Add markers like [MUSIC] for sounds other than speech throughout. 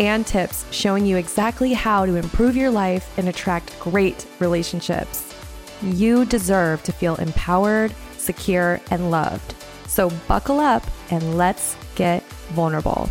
and tips showing you exactly how to improve your life and attract great relationships. You deserve to feel empowered, secure, and loved. So buckle up and let's get vulnerable.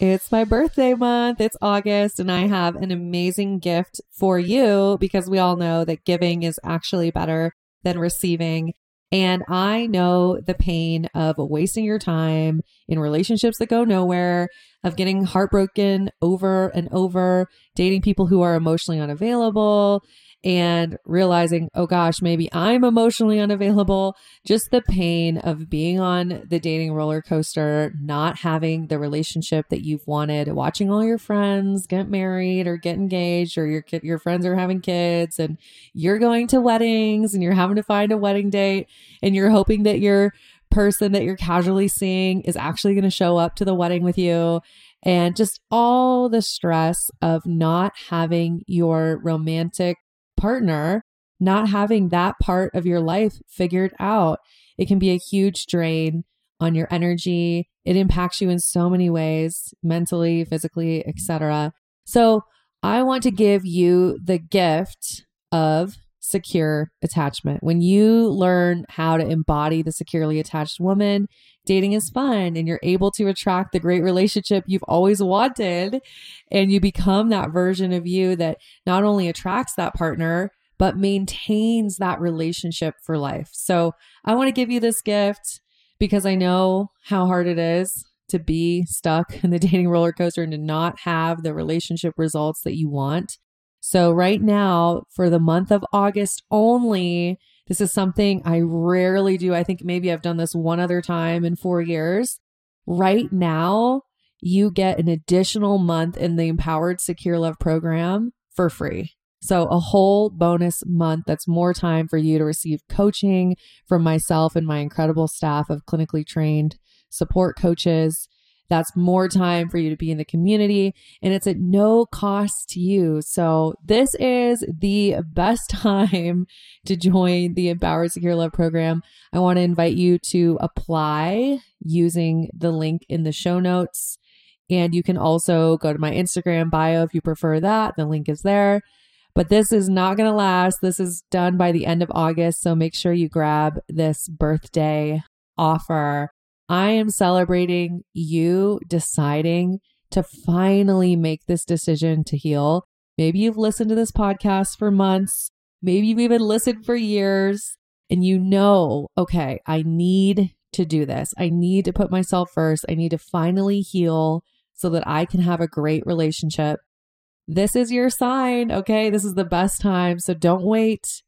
It's my birthday month. It's August, and I have an amazing gift for you because we all know that giving is actually better than receiving. And I know the pain of wasting your time in relationships that go nowhere, of getting heartbroken over and over, dating people who are emotionally unavailable, and realizing, oh gosh, maybe I'm emotionally unavailable. Just the pain of being on the dating roller coaster, not having the relationship that you've wanted, watching all your friends get married or get engaged, or your your friends are having kids, and you're going to weddings and you're having to find a wedding date, and you're hoping that your person that you're casually seeing is actually going to show up to the wedding with you and just all the stress of not having your romantic partner not having that part of your life figured out. It can be a huge drain on your energy. It impacts you in so many ways, mentally, physically, etc. So, I want to give you the gift of secure attachment. When you learn how to embody the securely attached woman, dating is fun and you're able to attract the great relationship you've always wanted. And you become that version of you that not only attracts that partner, but maintains that relationship for life. So I want to give you this gift because I know how hard it is to be stuck in the [LAUGHS] dating roller coaster and to not have the relationship results that you want. So, right now, for the month of August only, this is something I rarely do. I think maybe I've done this one other time in four years. Right now, you get an additional month in the Empowered Secure Love program for free. So, a whole bonus month that's more time for you to receive coaching from myself and my incredible staff of clinically trained support coaches that's more time for you to be in the community and it's at no cost to you. So this is the best [LAUGHS] time to join the Empowered Secure Love program. I want to invite you to apply using the link in the show notes. And you can also go to my Instagram bio if you prefer that. The link is there. But this is not going to last. This is done by the end of August. So make sure you grab this birthday offer I am celebrating you deciding to finally make this decision to heal. Maybe you've listened to this podcast for months. Maybe you've even listened for years and you know, okay, I need to do this. I need to put myself first. I need to finally heal so that I can have a great relationship. This is your sign, okay? This is the best time. So don't wait.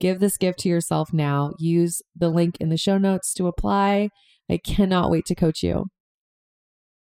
Give this gift to yourself now. Use the link in the show notes to apply I cannot wait to coach you.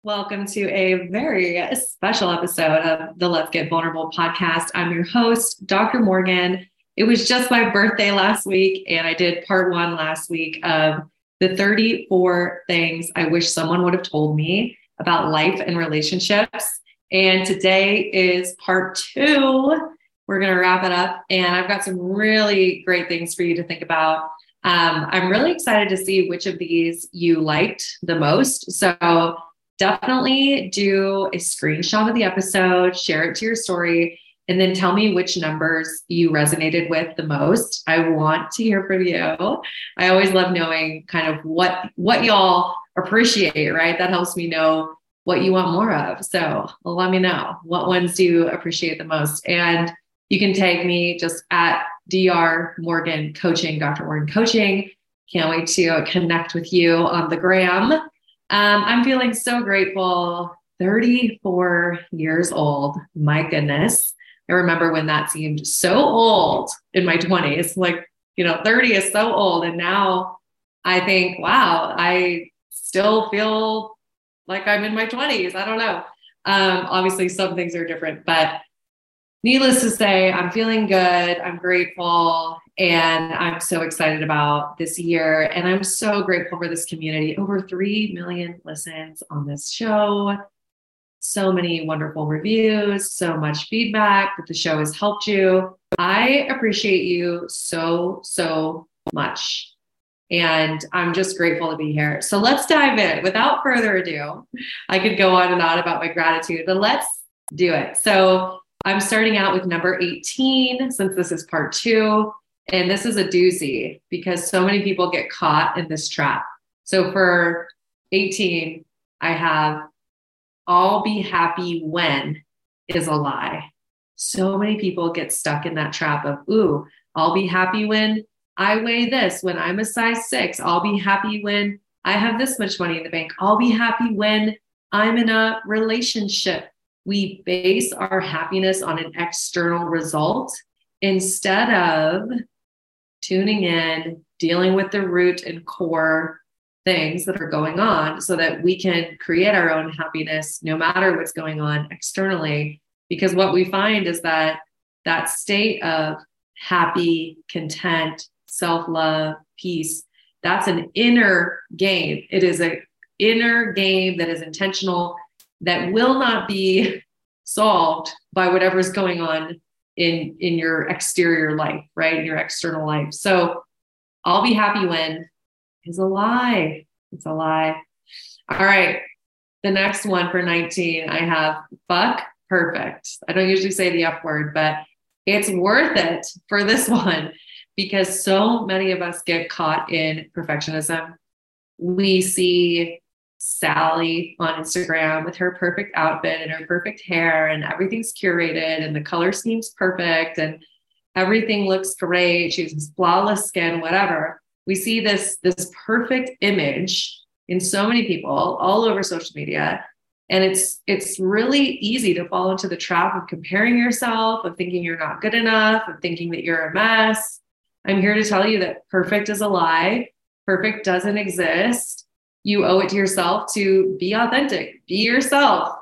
Welcome to a very special episode of the Let's Get Vulnerable podcast. I'm your host, Dr. Morgan. It was just my birthday last week, and I did part one last week of the 34 things I wish someone would have told me about life and relationships. And today is part two. We're going to wrap it up, and I've got some really great things for you to think about um, I'm really excited to see which of these you liked the most. So definitely do a screenshot of the episode, share it to your story, and then tell me which numbers you resonated with the most. I want to hear from you. I always love knowing kind of what what y'all appreciate, right? That helps me know what you want more of. So let me know what ones do you appreciate the most. And you can tag me just at Dr. Morgan Coaching, Dr. Morgan Coaching. Can't wait to connect with you on the gram. Um, I'm feeling so grateful. 34 years old. My goodness. I remember when that seemed so old in my 20s. Like, you know, 30 is so old. And now I think, wow, I still feel like I'm in my 20s. I don't know. Um, obviously, some things are different, but needless to say, I'm feeling good. I'm grateful. And I'm so excited about this year. And I'm so grateful for this community. Over 3 million listens on this show. So many wonderful reviews, so much feedback that the show has helped you. I appreciate you so, so much. And I'm just grateful to be here. So let's dive in. Without further ado, I could go on and on about my gratitude, but let's do it. So I'm starting out with number 18, since this is part two. And this is a doozy because so many people get caught in this trap. So for 18, I have I'll be happy when is a lie. So many people get stuck in that trap of, ooh, I'll be happy when I weigh this, when I'm a size six. I'll be happy when I have this much money in the bank. I'll be happy when I'm in a relationship. We base our happiness on an external result instead of tuning in, dealing with the root and core things that are going on so that we can create our own happiness no matter what's going on externally. Because what we find is that that state of happy, content, self love, peace, that's an inner game. It is an inner game that is intentional, that will not be solved by whatever's going on in in your exterior life, right? In your external life. So I'll be happy when is a lie. It's a lie. All right. The next one for 19, I have fuck perfect. I don't usually say the F word, but it's worth it for this [LAUGHS] one because so many of us get caught in perfectionism. We see Sally on Instagram with her perfect outfit and her perfect hair, and everything's curated, and the color seems perfect, and everything looks great. She has flawless skin, whatever. We see this this perfect image in so many people all over social media, and it's it's really easy to fall into the trap of comparing yourself, of thinking you're not good enough, of thinking that you're a mess. I'm here to tell you that perfect is a lie. Perfect doesn't exist you owe it to yourself to be authentic, be yourself,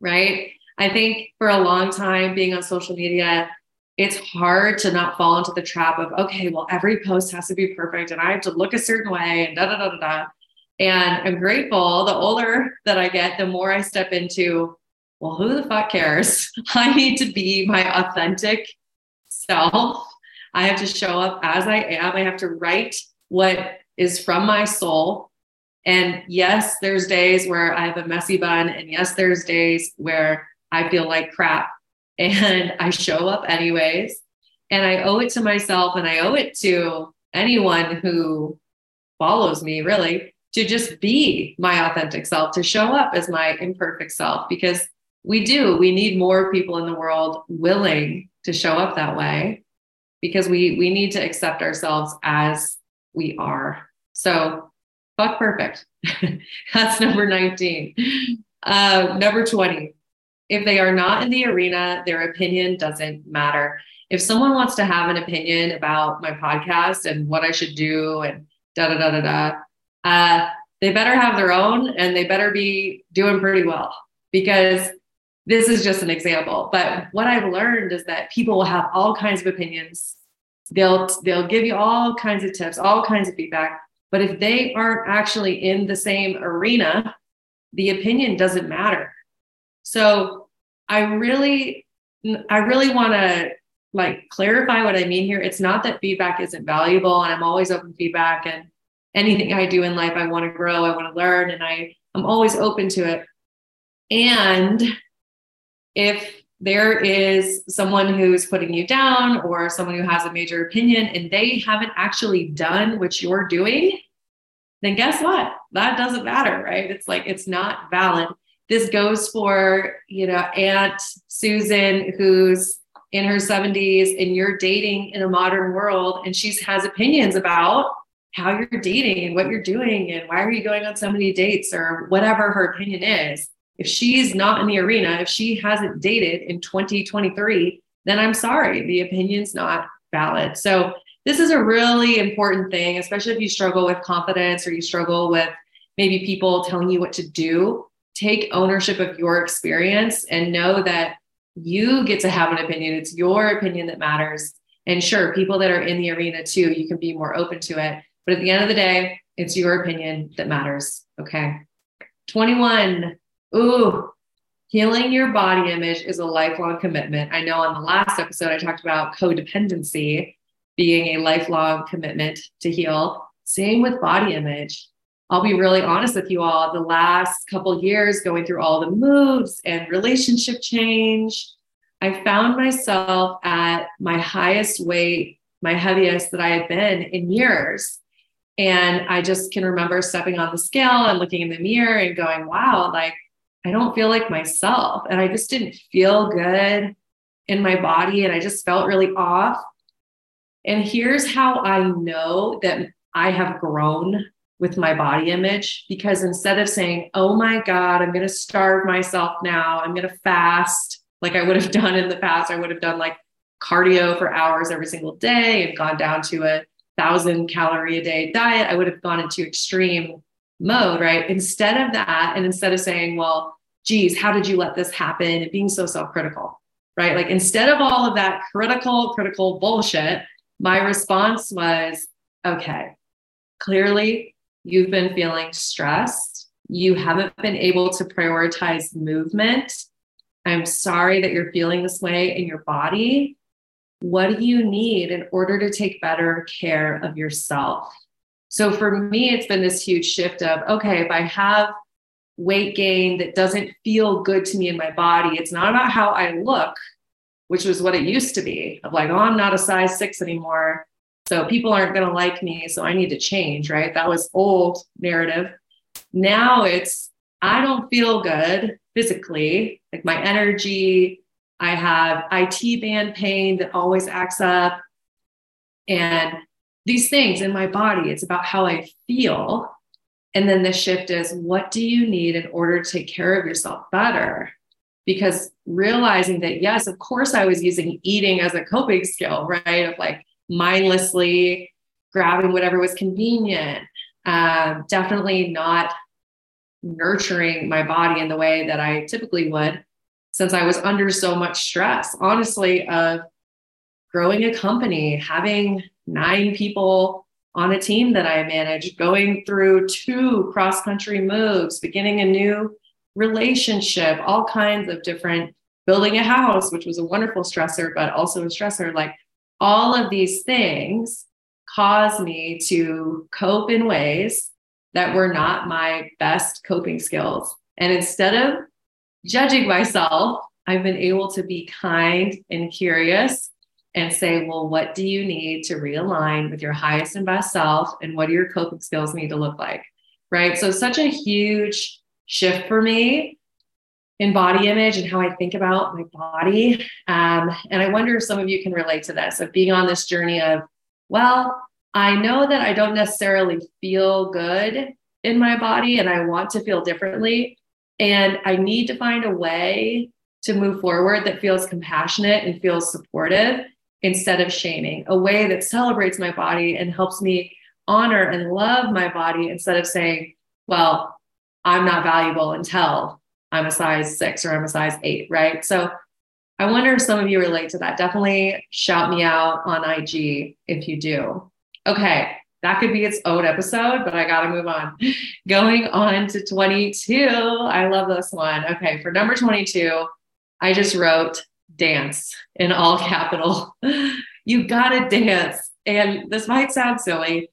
right? I think for a long time being on social media, it's hard to not fall into the trap of, okay, well, every post has to be perfect and I have to look a certain way and da da da da da. And I'm grateful the older that I get, the more I step into, well, who the fuck cares? [LAUGHS] I need to be my authentic self. I have to show up as I am. I have to write what is from my soul and yes, there's days where I have a messy bun. And yes, there's days where I feel like crap. [LAUGHS] And I show up anyways. And I owe it to myself and I owe it to anyone who follows me, really, to just be my authentic self, to show up as my imperfect self, because we do. We need more people in the world willing to show up that way because we we need to accept ourselves as we are. So Fuck perfect. [LAUGHS] That's number 19. Uh, number 20. If they are not in the arena, their opinion doesn't matter. If someone wants to have an opinion about my podcast and what I should do and da da da da da, uh, they better have their own and they better be doing pretty well because this is just an example. But what I've learned is that people will have all kinds of opinions. They'll they'll give you all kinds of tips, all kinds of feedback. But if they aren't actually in the same arena, the opinion doesn't matter. So I really, I really want to like clarify what I mean here. It's not that feedback isn't valuable and I'm always open to feedback and anything I do in life, I want to grow, I want to learn, and I, I'm always open to it. And if there is someone who's putting you down or someone who has a major opinion and they haven't actually done what you're doing, then guess what? That doesn't matter, right? It's like it's not valid. This goes for, you know, Aunt Susan, who's in her 70s and you're dating in a modern world and she has opinions about how you're dating and what you're doing and why are you going on so many dates or whatever her opinion is if she's not in the arena, if she hasn't dated in 2023, then I'm sorry, the opinion's not valid. So this is a really important thing, especially if you struggle with confidence or you struggle with maybe people telling you what to do. Take ownership of your experience and know that you get to have an opinion. It's your opinion that matters. And sure, people that are in the arena too, you can be more open to it. But at the end of the day, it's your opinion that matters. Okay. 21. Ooh, healing your body image is a lifelong commitment. I know on the last episode, I talked about codependency being a lifelong commitment to heal. Same with body image. I'll be really honest with you all. The last couple years going through all the moves and relationship change, I found myself at my highest weight, my heaviest that I had been in years. And I just can remember stepping on the scale and looking in the mirror and going, wow, like I don't feel like myself. And I just didn't feel good in my body. And I just felt really off. And here's how I know that I have grown with my body image because instead of saying, oh my God, I'm going to starve myself now, I'm going to fast like I would have [LAUGHS] done in the past, I would have done like cardio for hours every single day and gone down to a thousand calorie a day diet, I would have gone into extreme mode, right? Instead of that, and instead of saying, well, geez, how did you let this happen? And being so self critical, right? Like instead of all of that critical, critical bullshit, my response was, okay, clearly you've been feeling stressed. You haven't been able to prioritize movement. I'm sorry that you're feeling this way in your body what do you need in order to take better care of yourself? So for me, it's been this huge shift of okay, if I have weight gain that doesn't feel good to me in my body, it's not about how I look, which was what it used to be of like, oh, I'm not a size six anymore. So people aren't going to like me. So I need to change, right? That was old narrative. Now it's, I don't feel good physically, like my energy, I have IT band pain that always acts up. And these things in my body, it's about how I feel. And then the shift is what do you need in order to take care of yourself better? Because realizing that, yes, of course, I was using eating as a coping skill, right? Of like mindlessly grabbing whatever was convenient, um, definitely not nurturing my body in the way that I typically would since I was under so much stress, honestly, of growing a company, having nine people on a team that I manage, going through two cross country moves, beginning a new relationship, all kinds of different building a house, which was a wonderful stressor, but also a stressor. Like all of these things caused me to cope in ways that were not my best coping skills. And instead of judging myself, I've been able to be kind and curious and say, well, what do you need to realign with your highest and best self? And what do your coping skills need to look like? Right. So, such a huge shift for me in body image and how I think about my body. Um, and I wonder if some of you can relate to this of being on this journey of, well, I know that I don't necessarily feel good in my body and I want to feel differently, and I need to find a way to move forward that feels compassionate and feels supportive instead of shaming, a way that celebrates my body and helps me honor and love my body instead of saying, well, I'm not valuable until I'm a size six or I'm a size eight, right? So I wonder if some of you relate to that. Definitely shout me out on IG if you do. Okay, that could be its own episode, but I got to move on. [LAUGHS] Going on to 22. I love this one. Okay, for number 22, I just wrote dance in all capital. you got to dance. And this might sound silly.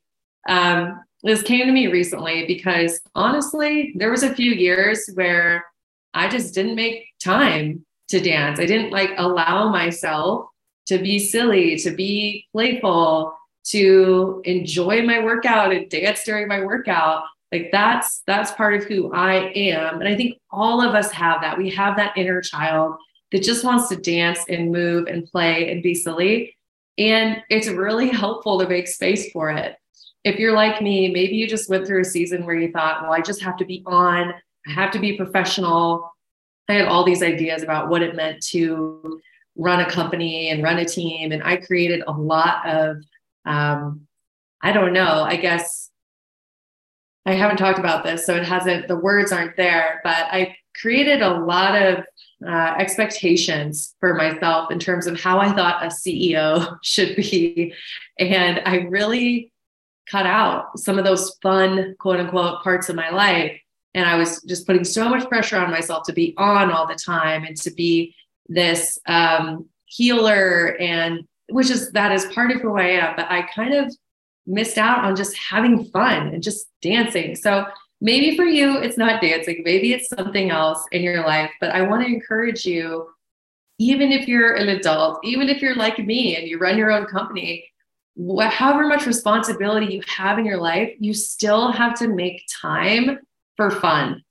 Um, this came to me recently because honestly, there was a few years where I just didn't make time to dance. I didn't like allow myself to be silly, to be playful, to enjoy my workout and dance during my workout like that's that's part of who i am and i think all of us have that we have that inner child that just wants to dance and move and play and be silly. And it's really [LAUGHS] helpful to make space for it. If you're like me maybe you just went through a season where you thought well i just have to be on. I have to be professional. I had all these ideas about what it meant to run a company and run a team. And i created a lot of um, I don't know, I guess I haven't talked about this, so it hasn't, the words aren't there, but I created a lot of uh, expectations for myself in terms of how I thought a CEO [LAUGHS] should be. And I really cut out some of those fun, quote unquote, parts of my life. And I was just putting so much pressure on myself to be on all the time and to be this um, healer, and which is that is part of who I am. But I kind of missed out on just having fun and just dancing. So maybe for you, it's not dancing, maybe it's something else in your life. But I want to encourage you, even if you're an adult, even if you're like me and you run your own company, however much responsibility you have in your life, you still have to make time for fun.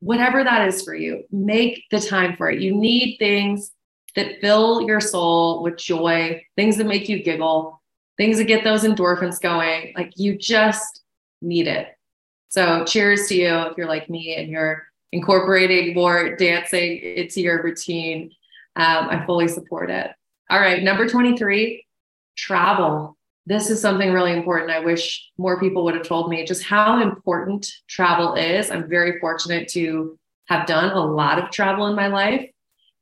Whatever that is for you, make the time for it. You need things that fill your soul with joy, things that make you giggle, things that get those endorphins going. Like you just need it. So, cheers to you if you're like me and you're incorporating more dancing into your routine. Um, I fully support it. All right, number 23, travel. This is something really important. I wish more people would have told me just how important travel is. I'm very fortunate to have done a lot of travel in my life.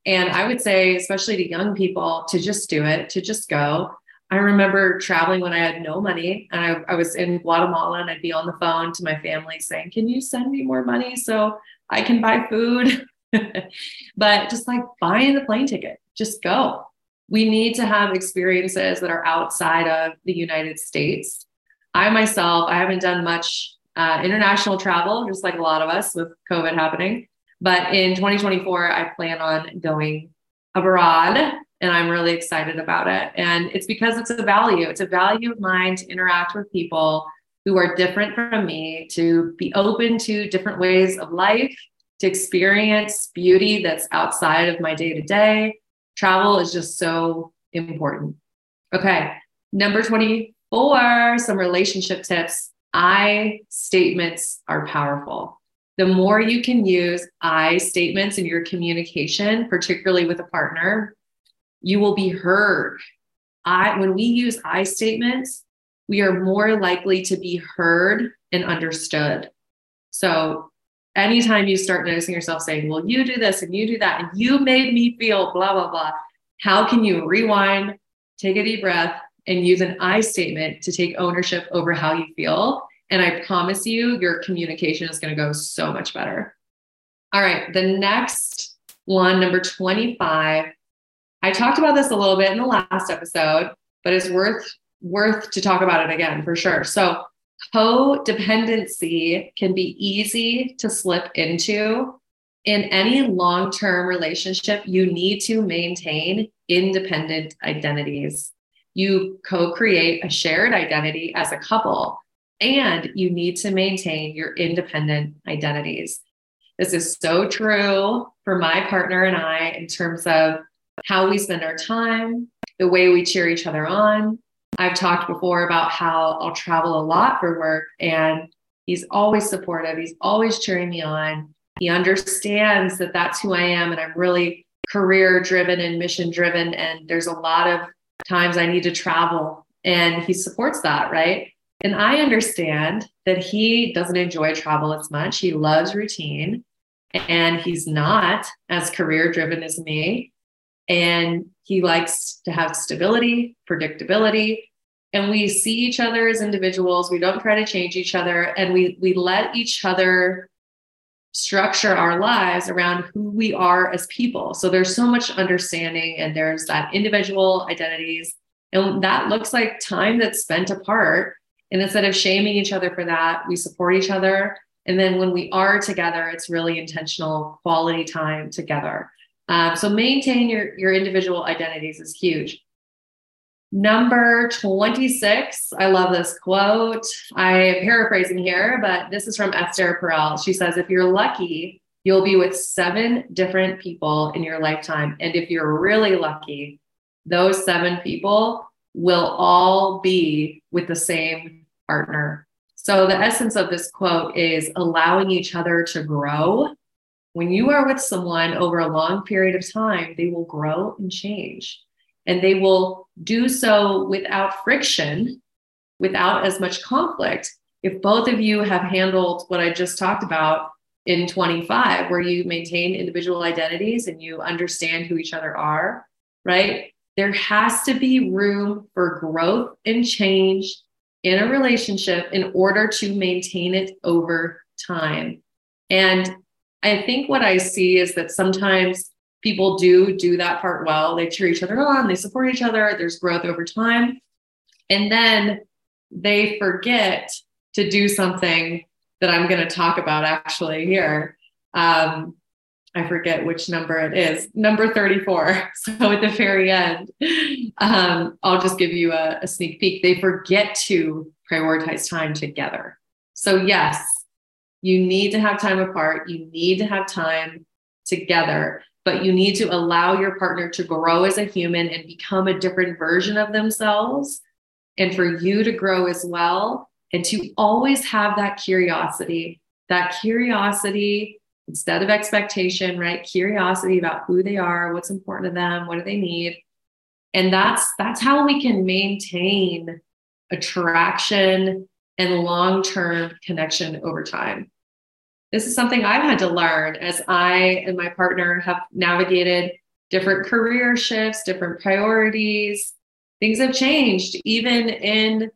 And I would say, especially to young people, to just do it, to just go. I remember traveling when I had no money and I, I, was in Guatemala and I'd be on the phone to my family saying, Can you send me more money so I can buy food? [LAUGHS] but just like buying the plane ticket, just go. We need to have experiences that are outside of the United States. I myself, I haven't done much uh, international travel, just like a lot of us with COVID happening. But in 2024, I plan on going abroad and I'm really excited about it. And it's because it's a value. It's a value of mine to interact with people who are different from me, to be open to different ways of life, to experience beauty that's outside of my day to day. Travel is just so important. Okay, number 24, some relationship tips. I statements are powerful. The more you can use I statements in your communication, particularly with a partner, you will be heard. I when we use I statements, we are more likely to be heard and understood. So anytime you start noticing yourself saying, Well, you do this and you do that, and you made me feel blah, blah, blah, how can you rewind, take a deep breath, and use an I statement to take ownership over how you feel? And I promise you, your communication is going to go so much better. All right, the next one, number 25, I talked about this a little bit in the last episode, but it's worth worth to talk about it again for sure. So codependency can be easy to slip into. In any long-term relationship, you need to maintain independent identities. You co-create a shared identity as a couple, and you need to maintain your independent identities. This is so true for my partner and I in terms of how we spend our time, the way we cheer each other on. I've talked before about how I'll travel a lot for work and he's always supportive. He's always cheering me on. He understands that that's who I am and I'm really career driven and mission driven. And there's a lot of times I need to travel and he supports that, right? And I understand that he doesn't enjoy travel as much. He loves routine and he's not as career driven as me and he likes to have stability, predictability, and we see each other as individuals. We don't try to change each other, and we we let each other structure our lives around who we are as people. So there's so much understanding, and there's that individual identities, and that looks like time that's spent apart. And instead of shaming each other for that, we support each other. And then when we are together, it's really intentional quality time together. Um, so maintain your, your individual identities is huge. Number 26, I love this quote. I am paraphrasing here, but this is from Esther Perel. She says, If you're lucky, you'll be with seven different people in your lifetime. And if you're really lucky, those seven people will all be with the same partner. So, the essence of this quote is allowing each other to grow when you are with someone over a long period of time, they will grow and change. And they will do so without friction, without as much conflict, if both of you have handled what I just talked about in 25, where you maintain individual identities and you understand who each other are, right? There has to be room for growth and change in a relationship in order to maintain it over time. And I think what I see is that sometimes people do do that part well. They cheer each other on, they support each other, there's growth over time. And then they forget to do something that I'm going to talk about actually here. Um, I forget which number it is, number 34. [LAUGHS] So at the very end, um, I'll just give you a, a sneak peek. They forget to prioritize time together. So, yes, you need to have time apart. You need to have time together, but you need to allow your partner to grow as a human and become a different version of themselves. And for you to grow as well, and to always have that curiosity, that curiosity instead of expectation, right? Curiosity about who they are, what's important to them, what do they need. And that's that's how we can maintain attraction and long-term connection over time. This is something I've had to learn as I and my partner have navigated different career shifts, different priorities. Things have changed even in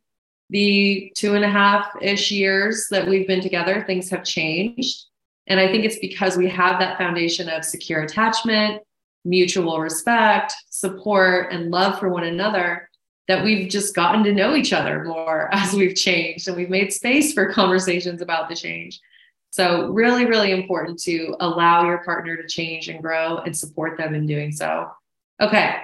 the two and a half ish years that we've been together, things have changed. And I think it's because we have that foundation of secure attachment, mutual respect, support, and love for one another that we've just gotten to know each other more [LAUGHS] as we've changed and we've made space for conversations about the change. So, really, really important to allow your partner to change and grow and support them in doing so. Okay.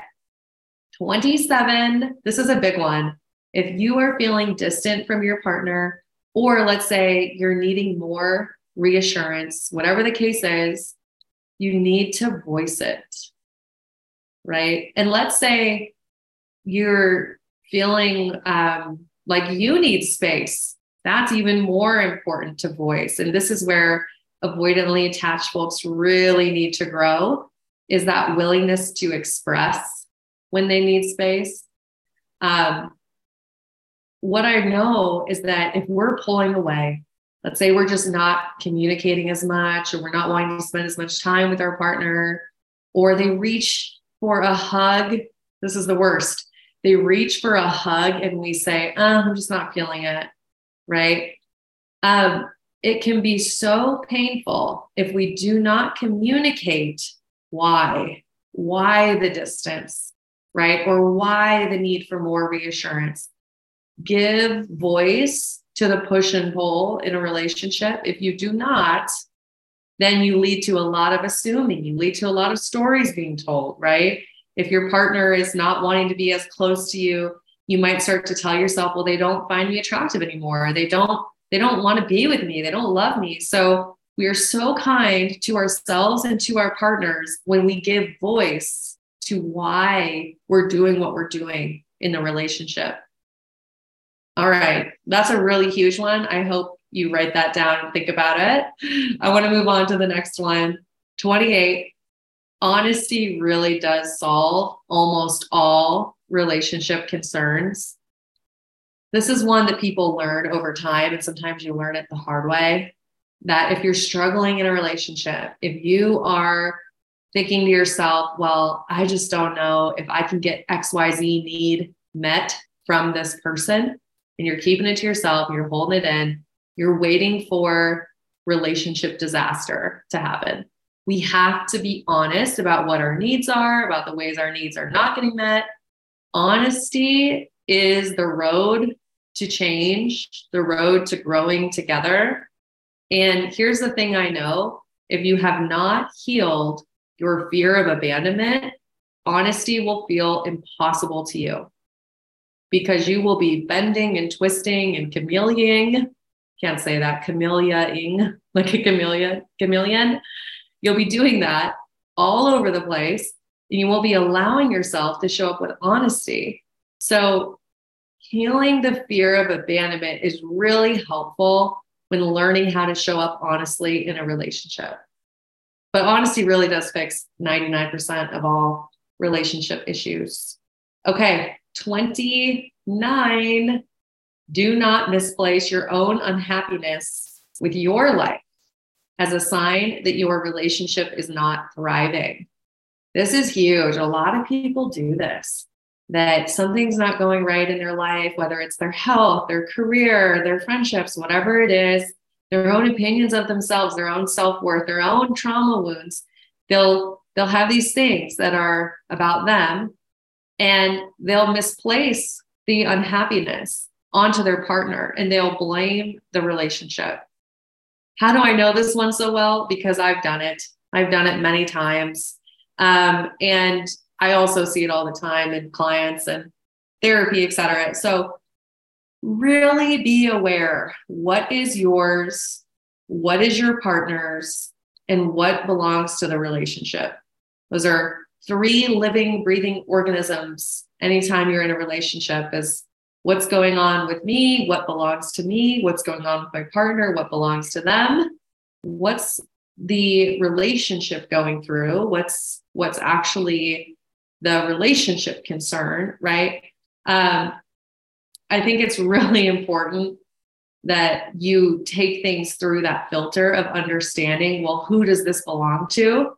27. This is a big one. If you are feeling distant from your partner, or let's say you're needing more reassurance, whatever the case is, you need to voice it. Right. And let's say you're feeling um, like you need space. That's even more important to voice. And this is where avoidantly attached folks really need to grow is that willingness to express when they need space. Um, what I know is that if we're pulling away, let's say we're just not communicating as much or we're not wanting to spend as much time with our partner, or they reach for a hug. This is the worst. They reach for a hug and we say, oh, I'm just not feeling it. Right. Um, it can be so painful if we do not communicate why, why the distance, right? Or why the need for more reassurance give voice to the push and pull in a relationship. If you do not, then you lead to a lot of assuming, you lead to a lot of stories being told, right? If your partner is not wanting to be as close to you, you might start to tell yourself, well, they don't find me attractive anymore. They don't, they don't want to be with me. They don't love me. So we are so kind to ourselves and to our partners when we give voice to why we're doing what we're doing in the relationship. All right. That's a really huge one. I hope you write that down and think about it. I want to move on to the next one. 28. Honesty really does solve almost all relationship concerns. This is one that people learn over time, and sometimes you learn it the hard way. That if you're struggling in a relationship, if you are thinking to yourself, well, I just don't know if I can get XYZ need met from this person, and you're keeping it to yourself, you're holding it in, you're waiting for relationship disaster to happen. We have to be honest about what our needs are, about the ways our needs are not getting met. Honesty is the road to change, the road to growing together. And here's the thing I know if you have not healed your fear of abandonment, honesty will feel impossible to you because you will be bending and twisting and chameleoning. Can't say that, chameleoning, [LAUGHS] like a chameleon, chameleon. You'll be doing that all over the place and you won't be allowing yourself to show up with honesty. So, healing the fear of abandonment is really helpful when learning how to show up honestly in a relationship. But honesty really does fix 99% of all relationship issues. Okay, 29. Do not misplace your own unhappiness with your life as a sign that your relationship is not thriving. This is huge. A lot of people do this that something's not going right in their life, whether it's their health, their career, their friendships, whatever it is, their own opinions of themselves, their own self-worth, their own trauma wounds. They'll they'll have these things that are about them and they'll misplace the unhappiness onto their partner and they'll blame the relationship. How do I know this one so well? Because I've done it. I've done it many times. Um, and I also see it all the time in clients and therapy, et cetera. So really be aware what is yours, what is your partner's, and what belongs to the relationship. Those are three living, breathing organisms anytime you're in a relationship is what's going on with me, what belongs to me, what's going on with my partner, what belongs to them, what's the relationship going through, what's what's actually the relationship concern, right? Um, I think it's really [LAUGHS] important that you take things through that filter of understanding well, who does this belong to?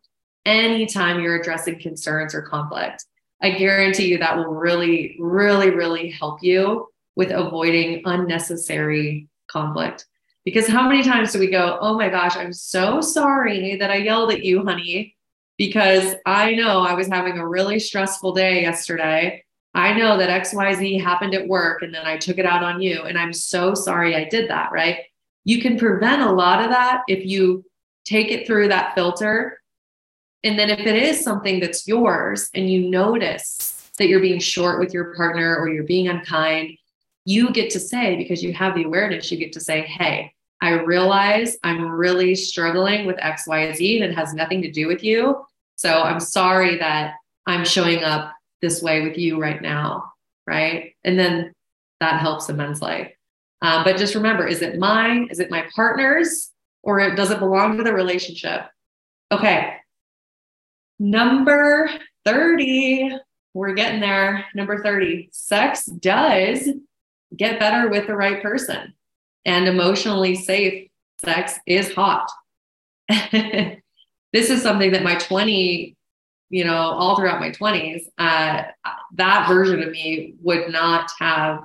Anytime you're addressing concerns or conflict, I guarantee you that will really, really, really help you with avoiding unnecessary conflict. Because how many times do we go, oh my gosh, I'm so sorry that I yelled at you, honey, because I know I was having a really stressful day yesterday I know that XYZ happened at work and then I took it out on you. And I'm so sorry I did that, right? You can prevent a lot of that if you take it through that filter. And then if it is something that's yours and you notice that you're being short with your partner or you're being unkind, you get to say, because you have the awareness, you get to say, hey, I realize I'm really struggling with XYZ and it has nothing to do with you. So I'm sorry that I'm showing up this way with you right now, right? And then that helps a immensely. Um, but just remember, is it mine? Is it my partner's? Or does it belong to the relationship? Okay. Number 30, we're getting there. Number 30, sex does get better with the right person. And emotionally safe sex is hot. [LAUGHS] this is something that my 20 you know, all throughout my 20s, uh, that version of me would not have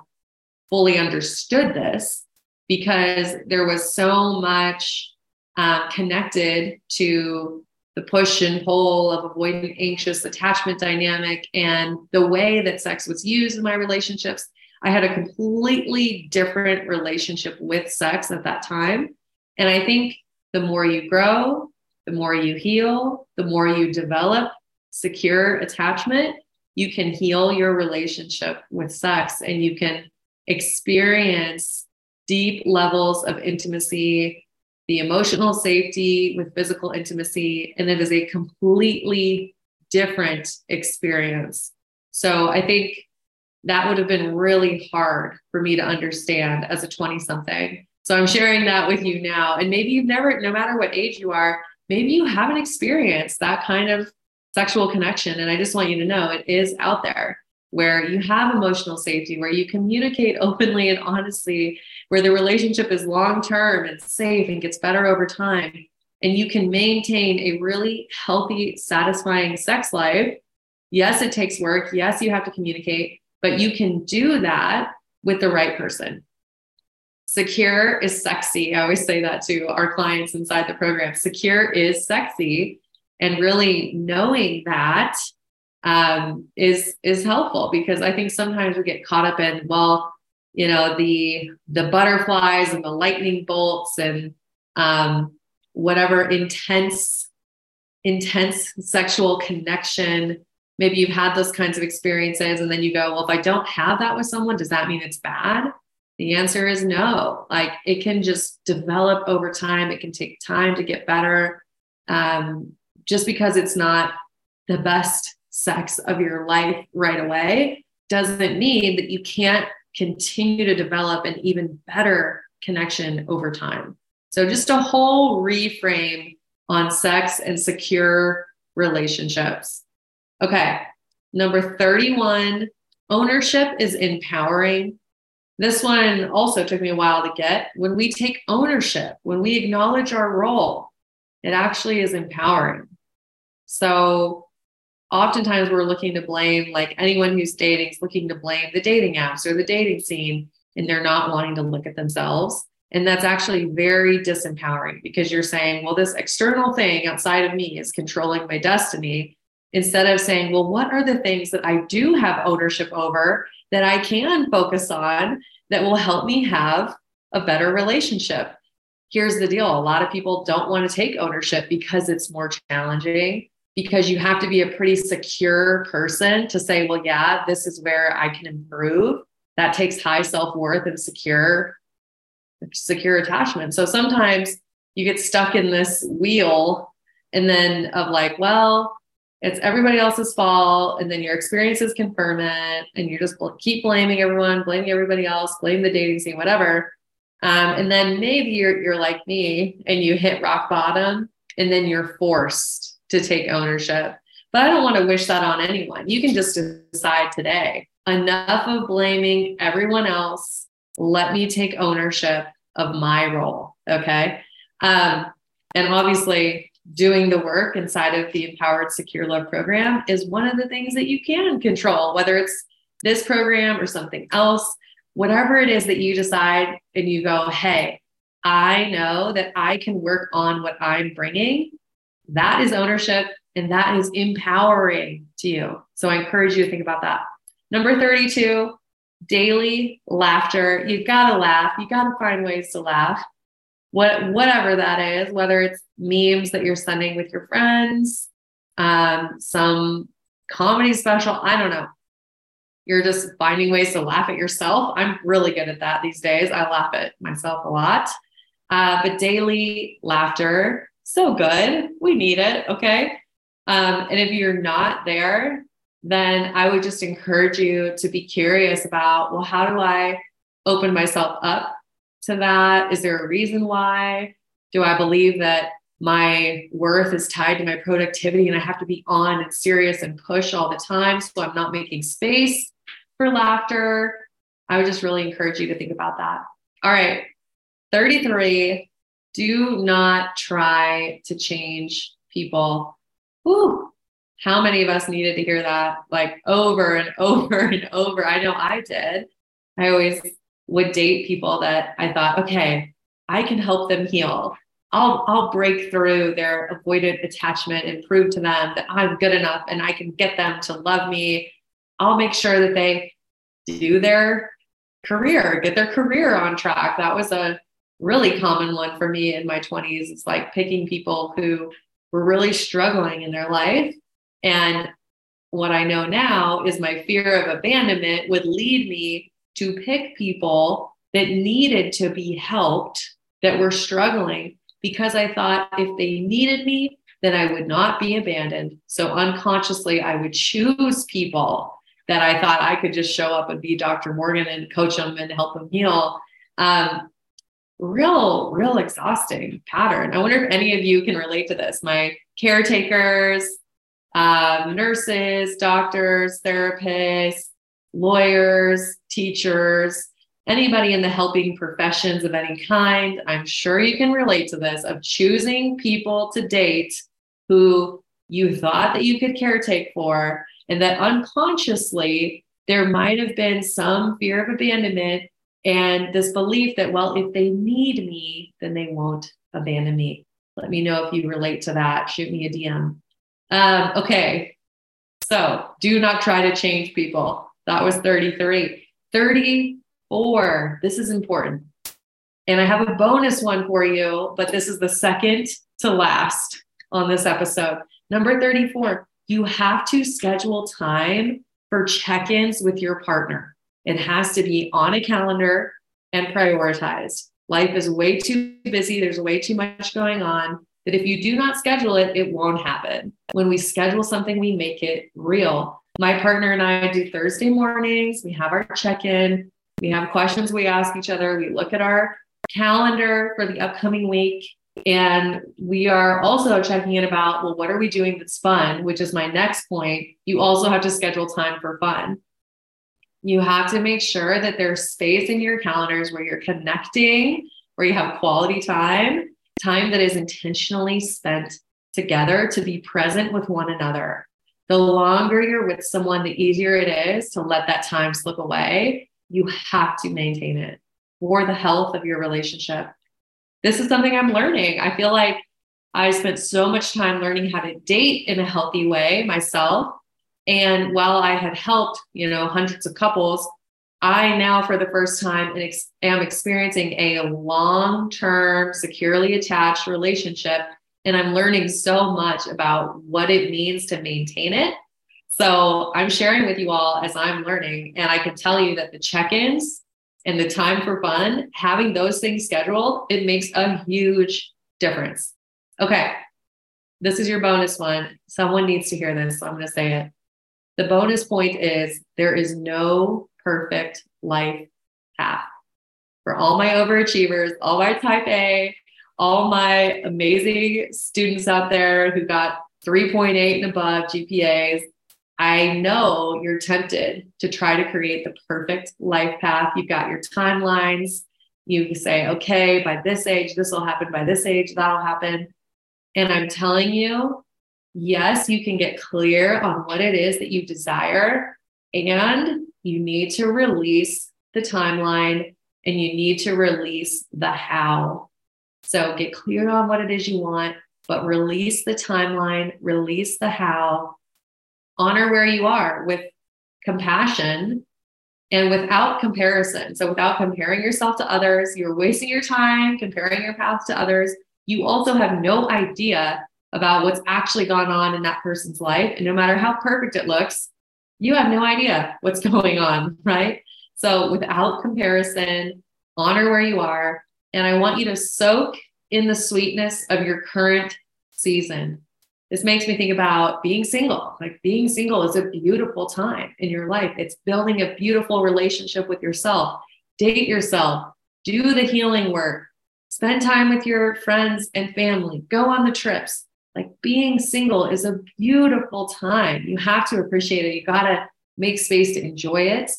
fully understood this because there was so much uh, connected to the push and pull of avoidant anxious attachment dynamic and the way that sex was used in my relationships. I had a completely different relationship with sex at that time. And I think the more you grow, the more you heal, the more you develop secure attachment, you can heal your relationship with sex and you can experience deep levels of intimacy, the emotional safety with physical intimacy, and it is a completely different experience. So I think that would have been really hard for me to understand as a 20 something. So I'm sharing that with you now. And maybe you've never, no matter what age you are, maybe you haven't experienced that kind of sexual connection. And I just want you to know it is out there where you have emotional safety, where you communicate [LAUGHS] openly and honestly, where the relationship is long term and safe and gets better over time. And you can maintain a really healthy, satisfying sex life. Yes, it takes work. Yes, you have to communicate, but you can do that with the right person. Secure is sexy. I always say that to our clients inside the program. Secure is sexy and really knowing that um, is is helpful because I think sometimes we get caught up in well, you know, the the butterflies and the lightning bolts and um, whatever intense intense sexual connection. Maybe you've had those kinds of experiences, and then you go, well, if I don't have that with someone, does that mean it's bad? The answer is no. Like it can just develop over time. It can take time to get better. Um, just because it's not the best sex of your life right away doesn't mean that you can't continue to develop an even better connection over time. So, just a whole reframe on sex and secure relationships. Okay, number 31 ownership is empowering. This one also took me a while to get. When we take ownership, when we acknowledge our role, it actually is empowering. So oftentimes we're looking to blame, like anyone who's dating is looking to blame the dating apps or the dating scene, and they're not wanting to look at themselves. And that's actually very disempowering because you're saying, well, this external thing outside of me is controlling my destiny. Instead of saying, well, what are the things that I do have ownership over that I can focus on that will help me have a better relationship? Here's the deal a lot of people don't want to take ownership because it's more challenging, because you have to be a pretty secure person to say, well, yeah, this is where I can improve. That takes high self worth and secure secure attachment. So sometimes you get stuck in this wheel and then of like, well, it's everybody else's fault. And then your experiences confirm it. And you just keep blaming everyone, blaming everybody else, blame the dating scene, whatever. Um, and then maybe you're, you're like me and you hit rock bottom and then you're forced to take ownership. But I don't want to wish that on anyone. You can just decide today enough of blaming everyone else let me take ownership of my role. Okay. Um, and obviously, doing the work inside of the Empowered Secure Love program is one of the things that you can control, whether it's this program or something else, whatever it is that you decide and you go, hey, I know that I can work on what I'm bringing. That is ownership and that is empowering to you. So I encourage you to think about that. Number 32, daily laughter. You've got to laugh. You got to find ways to laugh. What whatever that is, whether it's memes that you're sending with your friends, um, some comedy special, I don't know. You're just finding ways to laugh at yourself. I'm really good at that these days. I laugh at myself a lot. Uh, but daily laughter, so good. We need it. Okay. Um, and if you're not there, then I would just encourage you to be curious about, well, how do I open myself up to that? Is there a reason why? Do I believe that my worth is tied to my productivity and I have to be on and serious and push all the time so I'm not making space for laughter? I would just really encourage you to think about that. All right, 33. Do not try to change people. Ooh, how many of us needed to hear that like over and [LAUGHS] over and over? I know I did. I always would date people that I thought, okay, I can help them heal. I'll I'll break through their avoidant attachment and prove to them that I'm good enough and I can get them to love me. I'll make sure that they do their career, get their career on track. That was a really common one for me in my 20s. It's like picking people who were really struggling in their life and what I know now is my fear of abandonment would lead me to pick people that needed to be helped, that were struggling, because I thought if they needed me, then I would not be abandoned. So unconsciously, I would choose people that I thought I could just show up and be Dr. Morgan and coach them and help them heal. Um, real, real exhausting pattern. I wonder if any of you can relate to this. My caretakers, um, nurses, doctors, therapists, lawyers, teachers, anybody in the helping professions of any kind. I'm sure you can relate to this of choosing people to date who you thought that you could caretake for, and that unconsciously there might have been some fear of abandonment and this belief that, well, if they need me, then they won't abandon me. Let me know if you relate to that. Shoot me a DM. Um, okay. So do not try to change people. That was 33. 34. This is important. And I have a bonus one for you, but this is the second to last on this episode. Number 34, you have to schedule time for check ins with your partner. It has to be on a calendar and prioritized. Life is way too busy, there's way too much going on that if you do not schedule it, it won't happen. When we schedule something, we make it real. My partner and I do Thursday mornings. We have our check in. We have questions we ask each other. We look at our calendar for the upcoming week. And we are also checking in about, well, what are we doing that's fun? Which is my next point. You also have to schedule time for fun. You have to make sure that there's space in your calendars where you're connecting, where you have quality time, time that is intentionally spent together to be present with one another. The longer you're with someone, the easier it is to let that time slip away. You have to maintain it for the health of your relationship. This is something I'm learning. I feel like I spent so much time learning how to date in a healthy way myself. And while I had helped, you know, hundreds of couples, I now, for the first time, am experiencing a long term, securely attached relationship. And I'm learning so much about what it means to maintain it. So I'm sharing with you all as I'm learning. And I can tell you that the check ins and the time for fun, having those things scheduled, it makes a huge difference. Okay. This is your bonus one. Someone needs to hear this. So I'm going to say it. The bonus point is there is no perfect life path. For all my overachievers, all my type A, all my amazing students out there who got 3.8 and above GPAs, I know you're tempted to try to create the perfect life path. You've got your timelines. You say, okay, by this age, this will happen. By this age, that'll happen. And I'm telling you, yes, you can get clear on what it is that you desire. And you need to release the timeline and you need to release the how. So get clear on what it is you want, but release the timeline, release the how, honor where you are with compassion and without comparison. So, without comparing yourself to others, you're wasting your time comparing your path to others. You also have no idea about what's actually gone on in that person's life. And no matter how perfect it looks, you have no idea what's [LAUGHS] going on, right? So, without comparison, honor where you are. And I want you to soak in the sweetness of your current season. This makes me think about being single. Like being single is a beautiful time in your life. It's building a beautiful relationship with yourself. Date yourself, do the healing work, spend time with your friends and family, go on the trips. Like being single is a beautiful time. You have to appreciate it. You got to make space to enjoy it.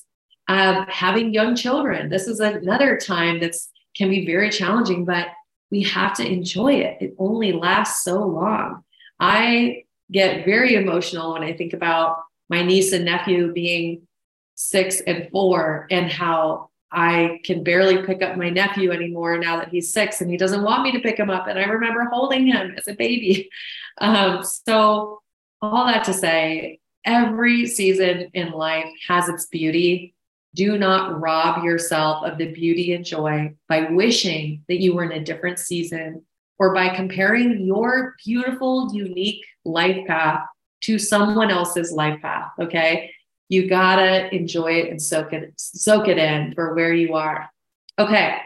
Um, having young children, this is another time that's can be very challenging, but we have to enjoy it. It only lasts so long. I get very emotional when I think about my niece and nephew being six and four and how I can barely pick up my nephew anymore now that he's six and he doesn't want me to pick him up. And I remember holding him as a baby. [LAUGHS] Um, so, all that to say, every season in life has its beauty. Do not rob yourself of the beauty and joy by wishing that you were in a different season or by comparing your beautiful, unique life path to someone else's life path. Okay. You gotta enjoy it and soak it, soak it in for where you are. Okay.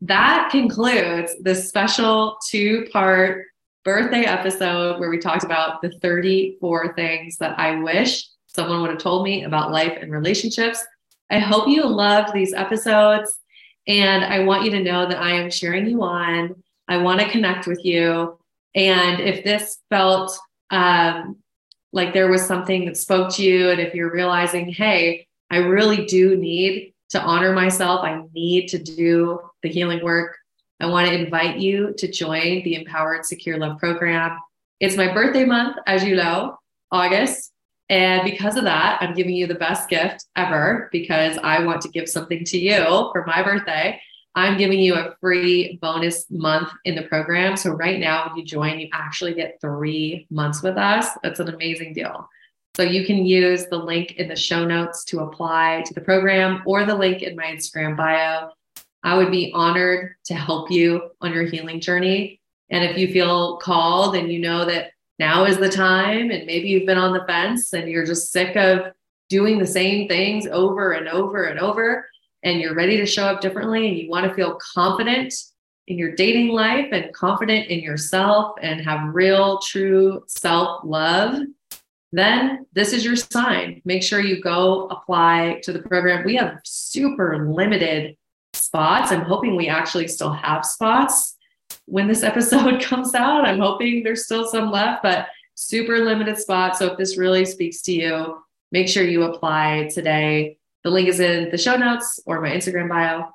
That concludes the special two part birthday episode where we talked about the 34 things that I wish someone would have told me about life and relationships. I hope you loved these episodes. And I want you to know that I am cheering you on. I want to connect with you. And if this felt um, like there was something that spoke to you, and if you're realizing, hey, I really do need to honor myself, I need to do the healing work, I want to invite you to join the Empowered Secure Love program. It's my birthday month, as you know, August. And because of that, I'm giving you the best gift ever because I want to give something to you for my birthday. I'm giving you a free bonus month in the program. So, right now, when you join, you actually get three months with us. That's an amazing deal. So, you can use the link in the show notes to apply to the program or the link in my Instagram bio. I would be honored to help you on your healing journey. And if you feel called and you know that now is the time and maybe you've been on the fence and you're just sick of doing the same things over and over and over and you're ready to show up differently and you want to feel confident in your dating life and confident in yourself and have real true self love then this is your sign. Make sure you go apply to the program. We have super limited spots. I'm hoping we actually still have spots when this [LAUGHS] episode comes out. I'm hoping there's still some left, but super limited spots. So if this really speaks to you, make sure you apply today. The link is in the show notes or my Instagram bio.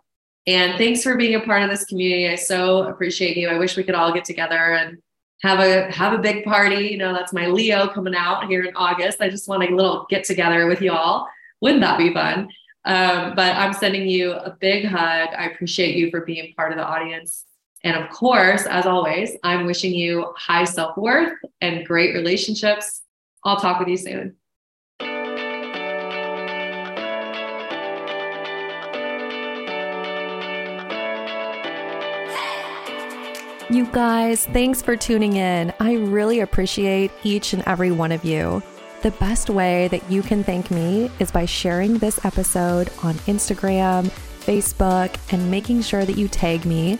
And thanks for being a part of this community. I so appreciate you. I wish we could all get together and have a have a big party. You know, that's my Leo coming out here in August. I just want a little get together with y'all. Wouldn't that be fun? Um, but I'm sending you a big hug. I appreciate you for being part of the audience. And of course, as always, I'm wishing you high self worth and great relationships. I'll talk with you soon. You guys, thanks for tuning in. I really appreciate each and every one of you. The best way that you can thank me is by sharing this episode on Instagram, Facebook, and making sure that you tag me